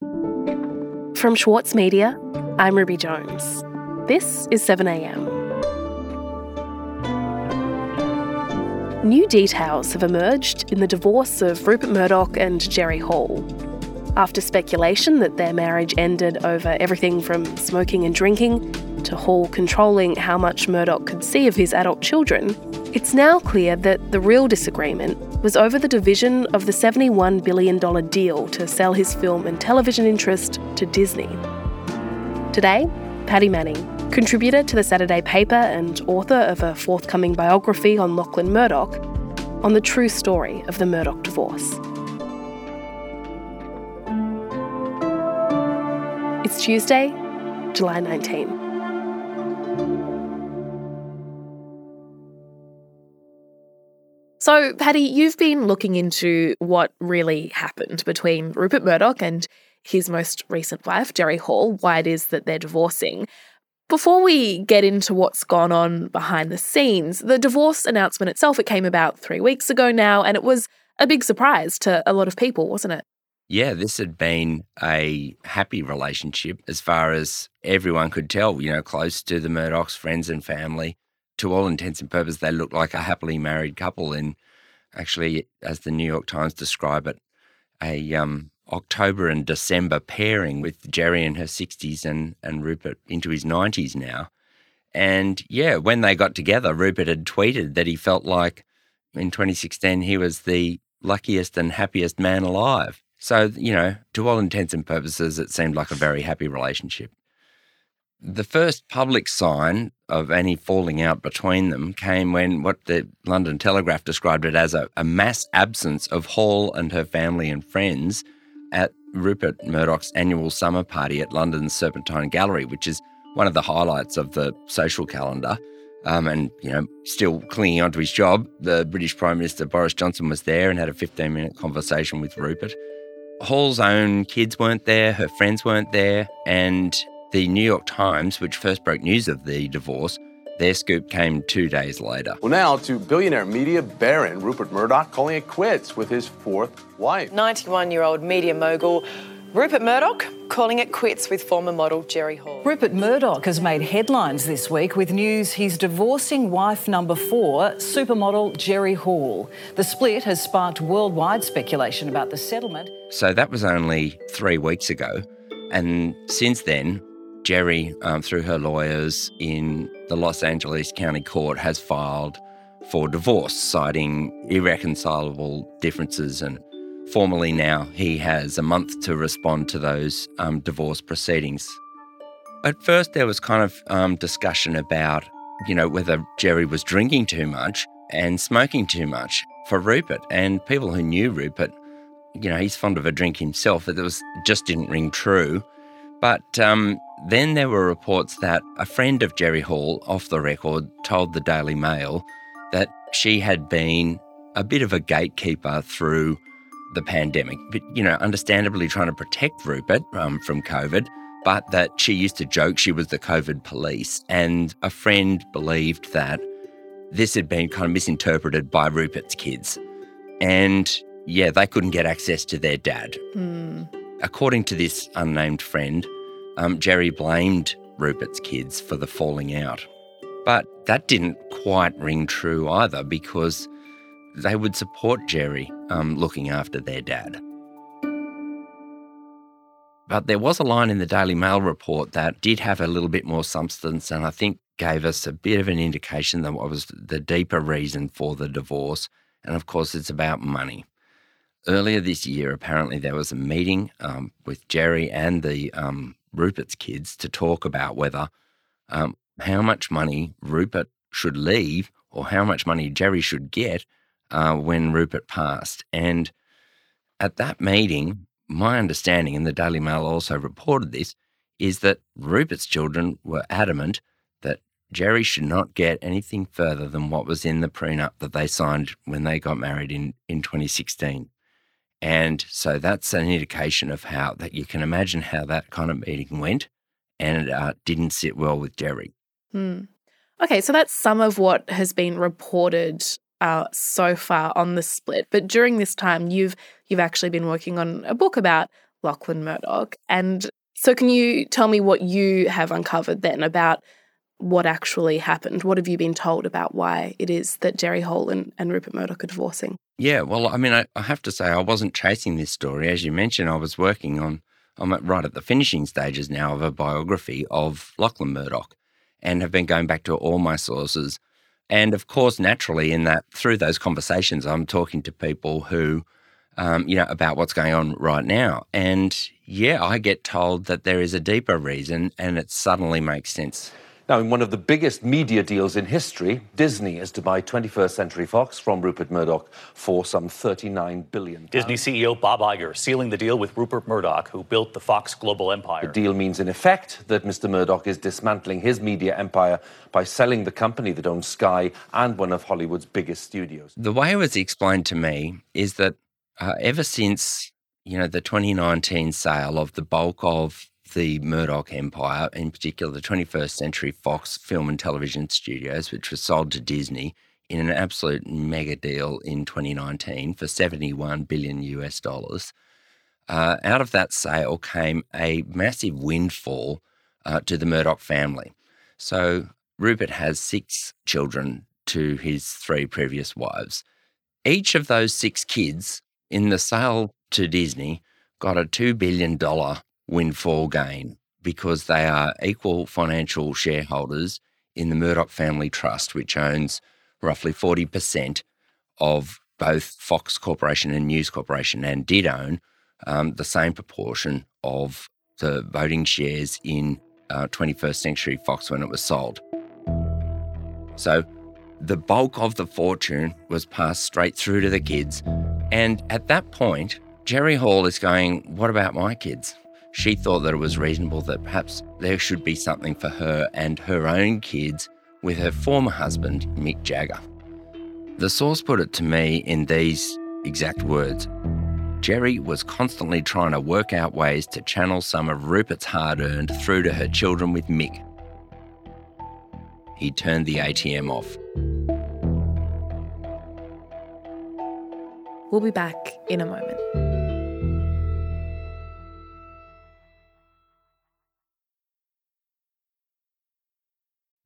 From Schwartz Media, I'm Ruby Jones. This is 7am. New details have emerged in the divorce of Rupert Murdoch and Jerry Hall. After speculation that their marriage ended over everything from smoking and drinking to Hall controlling how much Murdoch could see of his adult children, it's now clear that the real disagreement was over the division of the $71 billion deal to sell his film and television interest to Disney. Today, Paddy Manning, contributor to the Saturday paper and author of a forthcoming biography on Lachlan Murdoch, on the true story of the Murdoch divorce. It's Tuesday, July 19. So, Paddy, you've been looking into what really happened between Rupert Murdoch and his most recent wife, Jerry Hall, why it is that they're divorcing. Before we get into what's gone on behind the scenes, the divorce announcement itself, it came about three weeks ago now, and it was a big surprise to a lot of people, wasn't it? Yeah, this had been a happy relationship as far as everyone could tell, you know, close to the Murdochs, friends and family to all intents and purposes, they looked like a happily married couple. And actually, as the New York Times describe it, a um, October and December pairing with Jerry in her 60s and, and Rupert into his 90s now. And yeah, when they got together, Rupert had tweeted that he felt like in 2016 he was the luckiest and happiest man alive. So, you know, to all intents and purposes, it seemed like a very happy relationship. The first public sign of any falling out between them came when what the London Telegraph described it as a, a mass absence of Hall and her family and friends at Rupert Murdoch's annual summer party at London's Serpentine Gallery, which is one of the highlights of the social calendar. Um, and, you know, still clinging onto his job, the British Prime Minister Boris Johnson was there and had a 15 minute conversation with Rupert. Hall's own kids weren't there, her friends weren't there, and the New York Times, which first broke news of the divorce, their scoop came two days later. Well, now to billionaire media baron Rupert Murdoch calling it quits with his fourth wife. 91 year old media mogul Rupert Murdoch calling it quits with former model Jerry Hall. Rupert Murdoch has made headlines this week with news he's divorcing wife number four, supermodel Jerry Hall. The split has sparked worldwide speculation about the settlement. So that was only three weeks ago. And since then, Jerry, um, through her lawyers in the Los Angeles County Court, has filed for divorce, citing irreconcilable differences. And formally now, he has a month to respond to those um, divorce proceedings. At first, there was kind of um, discussion about, you know, whether Jerry was drinking too much and smoking too much for Rupert. And people who knew Rupert, you know, he's fond of a drink himself, but it was just didn't ring true. But um, then there were reports that a friend of Jerry Hall, off the record, told the Daily Mail that she had been a bit of a gatekeeper through the pandemic, but, you know, understandably trying to protect Rupert um, from COVID, but that she used to joke she was the COVID police. And a friend believed that this had been kind of misinterpreted by Rupert's kids. And yeah, they couldn't get access to their dad. Mm. According to this unnamed friend, um, Jerry blamed Rupert's kids for the falling out. But that didn't quite ring true either because they would support Jerry um, looking after their dad. But there was a line in the Daily Mail report that did have a little bit more substance and I think gave us a bit of an indication that what was the deeper reason for the divorce. And of course, it's about money. Earlier this year, apparently, there was a meeting um, with Jerry and the um, Rupert's kids to talk about whether um, how much money Rupert should leave or how much money Jerry should get uh, when Rupert passed. And at that meeting, my understanding, and the Daily Mail also reported this, is that Rupert's children were adamant that Jerry should not get anything further than what was in the prenup that they signed when they got married in, in 2016. And so that's an indication of how that you can imagine how that kind of meeting went and uh, didn't sit well with Jerry. Hmm. Okay, so that's some of what has been reported uh, so far on the split. But during this time, you've you've actually been working on a book about Lachlan Murdoch. And so, can you tell me what you have uncovered then about what actually happened? What have you been told about why it is that Jerry Hall and, and Rupert Murdoch are divorcing? Yeah, well, I mean, I, I, have to say, I wasn't chasing this story. As you mentioned, I was working on, I'm at, right at the finishing stages now of a biography of Lachlan Murdoch and have been going back to all my sources. And of course, naturally, in that, through those conversations, I'm talking to people who, um, you know, about what's going on right now. And yeah, I get told that there is a deeper reason and it suddenly makes sense. Now, in one of the biggest media deals in history, Disney is to buy 21st Century Fox from Rupert Murdoch for some $39 billion. Disney CEO Bob Iger sealing the deal with Rupert Murdoch, who built the Fox global empire. The deal means, in effect, that Mr. Murdoch is dismantling his media empire by selling the company that owns Sky and one of Hollywood's biggest studios. The way it was explained to me is that uh, ever since you know the 2019 sale of the bulk of the Murdoch empire, in particular the 21st Century Fox film and television studios, which was sold to Disney in an absolute mega deal in 2019 for 71 billion US dollars. Uh, out of that sale came a massive windfall uh, to the Murdoch family. So Rupert has six children to his three previous wives. Each of those six kids in the sale to Disney got a $2 billion windfall gain because they are equal financial shareholders in the Murdoch Family Trust, which owns roughly 40% of both Fox Corporation and News Corporation, and did own um, the same proportion of the voting shares in uh, 21st Century Fox when it was sold. So the bulk of the fortune was passed straight through to the kids. And at that point, Jerry Hall is going, What about my kids? She thought that it was reasonable that perhaps there should be something for her and her own kids with her former husband, Mick Jagger. The source put it to me in these exact words Jerry was constantly trying to work out ways to channel some of Rupert's hard earned through to her children with Mick. He turned the ATM off. We'll be back in a moment.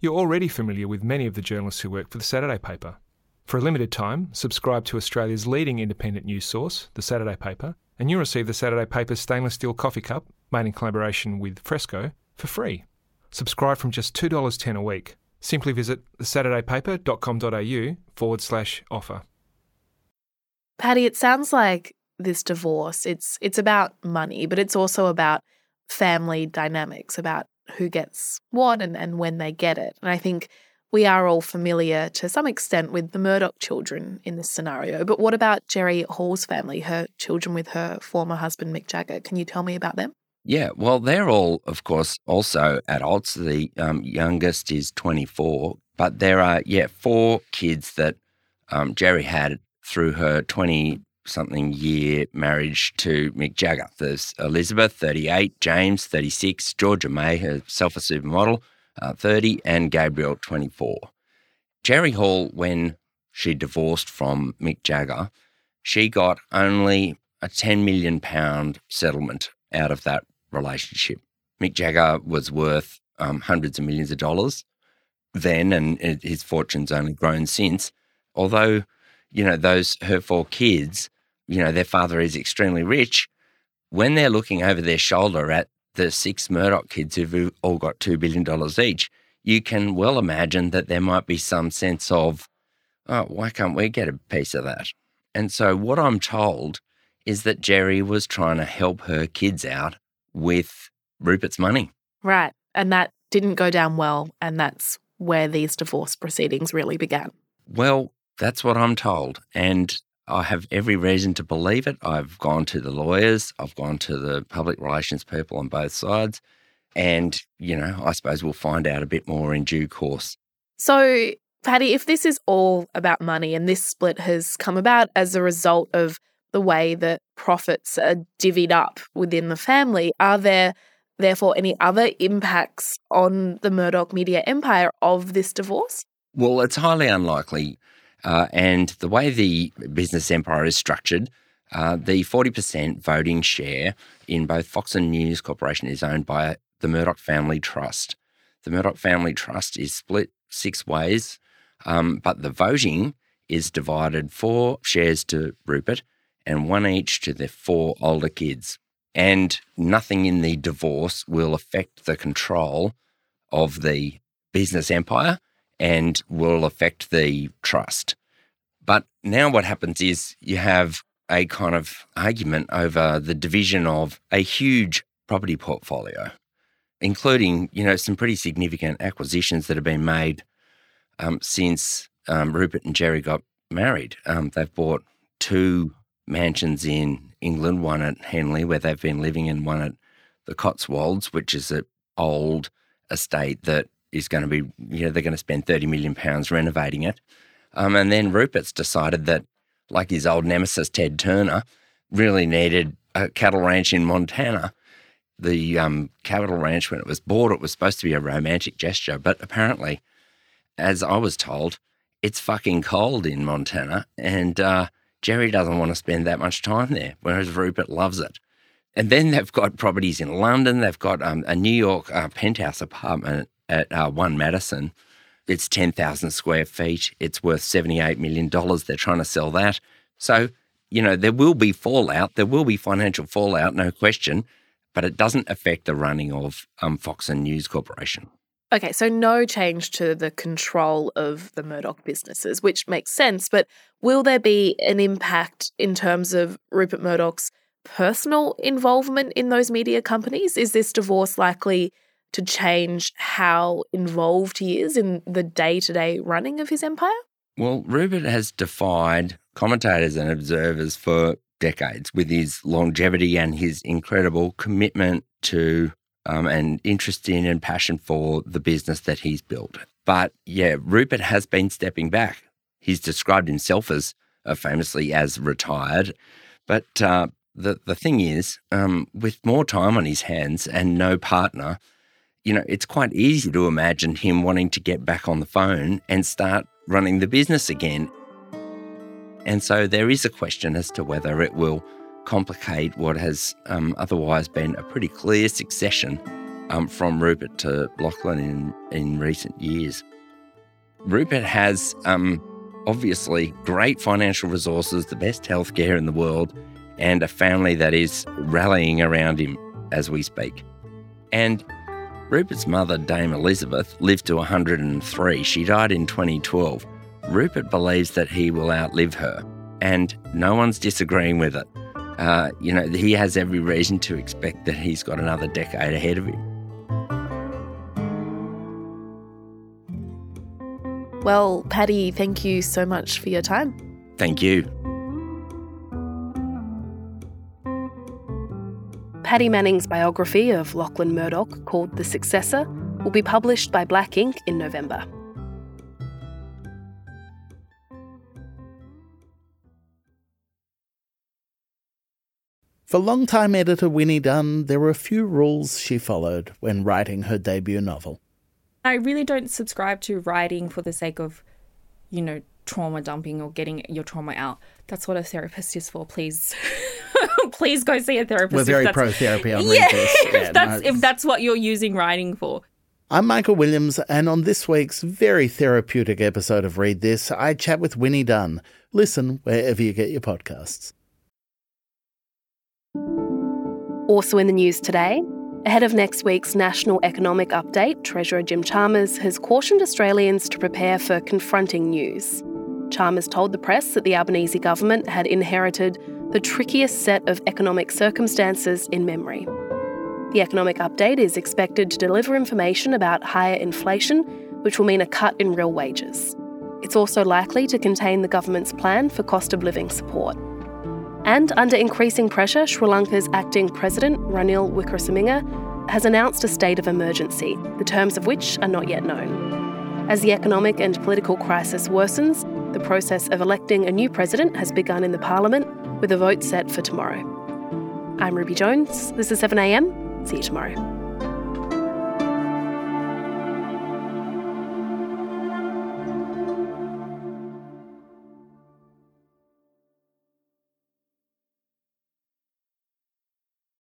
you're already familiar with many of the journalists who work for the Saturday paper. For a limited time, subscribe to Australia's leading independent news source, the Saturday paper, and you'll receive the Saturday paper's stainless steel coffee cup, made in collaboration with Fresco, for free. Subscribe from just $2.10 a week. Simply visit thesaturdaypaper.com.au forward slash offer. Paddy, it sounds like this divorce, it's it's about money, but it's also about family dynamics, about who gets what and, and when they get it. And I think we are all familiar to some extent with the Murdoch children in this scenario. But what about Jerry Hall's family, her children with her former husband, Mick Jagger? Can you tell me about them? Yeah, well, they're all, of course, also adults. The um, youngest is 24, but there are, yeah, four kids that um, Jerry had through her 20 something year marriage to Mick Jagger. There's Elizabeth, 38, James, 36, Georgia May, herself a supermodel, uh, 30, and Gabriel, 24. Jerry Hall, when she divorced from Mick Jagger, she got only a 10 million pound settlement out of that relationship. Mick Jagger was worth um, hundreds of millions of dollars then, and his fortune's only grown since. Although, you know, those her four kids you know, their father is extremely rich, when they're looking over their shoulder at the six Murdoch kids who've all got $2 billion each, you can well imagine that there might be some sense of, oh, why can't we get a piece of that? And so what I'm told is that Jerry was trying to help her kids out with Rupert's money. Right. And that didn't go down well. And that's where these divorce proceedings really began. Well, that's what I'm told. And I have every reason to believe it. I've gone to the lawyers, I've gone to the public relations people on both sides. And, you know, I suppose we'll find out a bit more in due course. So, Paddy, if this is all about money and this split has come about as a result of the way that profits are divvied up within the family, are there therefore any other impacts on the Murdoch media empire of this divorce? Well, it's highly unlikely. Uh, and the way the business empire is structured, uh, the 40% voting share in both Fox and News Corporation is owned by the Murdoch Family Trust. The Murdoch Family Trust is split six ways, um, but the voting is divided four shares to Rupert and one each to the four older kids. And nothing in the divorce will affect the control of the business empire and will affect the trust. But now what happens is you have a kind of argument over the division of a huge property portfolio, including, you know, some pretty significant acquisitions that have been made um, since um, Rupert and Jerry got married. Um, they've bought two mansions in England, one at Henley, where they've been living, and one at the Cotswolds, which is an old estate that is going to be, you know, they're going to spend 30 million pounds renovating it. Um, and then Rupert's decided that, like his old nemesis Ted Turner, really needed a cattle ranch in Montana. The um, cattle ranch, when it was bought, it was supposed to be a romantic gesture, but apparently, as I was told, it's fucking cold in Montana, and uh, Jerry doesn't want to spend that much time there, whereas Rupert loves it. And then they've got properties in London. They've got um, a New York uh, penthouse apartment at uh, One Madison. It's 10,000 square feet. It's worth $78 million. They're trying to sell that. So, you know, there will be fallout. There will be financial fallout, no question, but it doesn't affect the running of um, Fox and News Corporation. Okay, so no change to the control of the Murdoch businesses, which makes sense, but will there be an impact in terms of Rupert Murdoch's personal involvement in those media companies? Is this divorce likely to change how involved he is in the day to day running of his empire? Well, Rupert has defied commentators and observers for decades with his longevity and his incredible commitment to um, and interest in and passion for the business that he's built. But yeah, Rupert has been stepping back. He's described himself as uh, famously as retired. But uh, the the thing is, um, with more time on his hands and no partner, you know, it's quite easy to imagine him wanting to get back on the phone and start running the business again. And so there is a question as to whether it will complicate what has um, otherwise been a pretty clear succession um, from Rupert to Lachlan in, in recent years. Rupert has um, obviously great financial resources, the best healthcare in the world, and a family that is rallying around him as we speak. And Rupert's mother, Dame Elizabeth, lived to 103. She died in 2012. Rupert believes that he will outlive her, and no one's disagreeing with it. Uh, you know, he has every reason to expect that he's got another decade ahead of him. Well, Paddy, thank you so much for your time. Thank you. Paddy Manning's biography of Lachlan Murdoch, called The Successor, will be published by Black Inc. in November. For longtime editor Winnie Dunn, there were a few rules she followed when writing her debut novel. I really don't subscribe to writing for the sake of, you know, trauma dumping or getting your trauma out. That's what a therapist is for, please. please go see a therapist. We're very pro therapy on yeah, Readers. Yeah, if that's no. if that's what you're using writing for. I'm Michael Williams, and on this week's very therapeutic episode of Read This, I chat with Winnie Dunn. Listen wherever you get your podcasts. Also in the news today, ahead of next week's National Economic Update, Treasurer Jim Chalmers has cautioned Australians to prepare for confronting news. Chalmers told the press that the Albanese government had inherited the trickiest set of economic circumstances in memory. The economic update is expected to deliver information about higher inflation, which will mean a cut in real wages. It's also likely to contain the government's plan for cost of living support. And under increasing pressure, Sri Lanka's acting president, Ranil Wickremesinghe, has announced a state of emergency, the terms of which are not yet known. As the economic and political crisis worsens, the process of electing a new president has begun in the parliament, with a vote set for tomorrow. I'm Ruby Jones. This is 7am. See you tomorrow.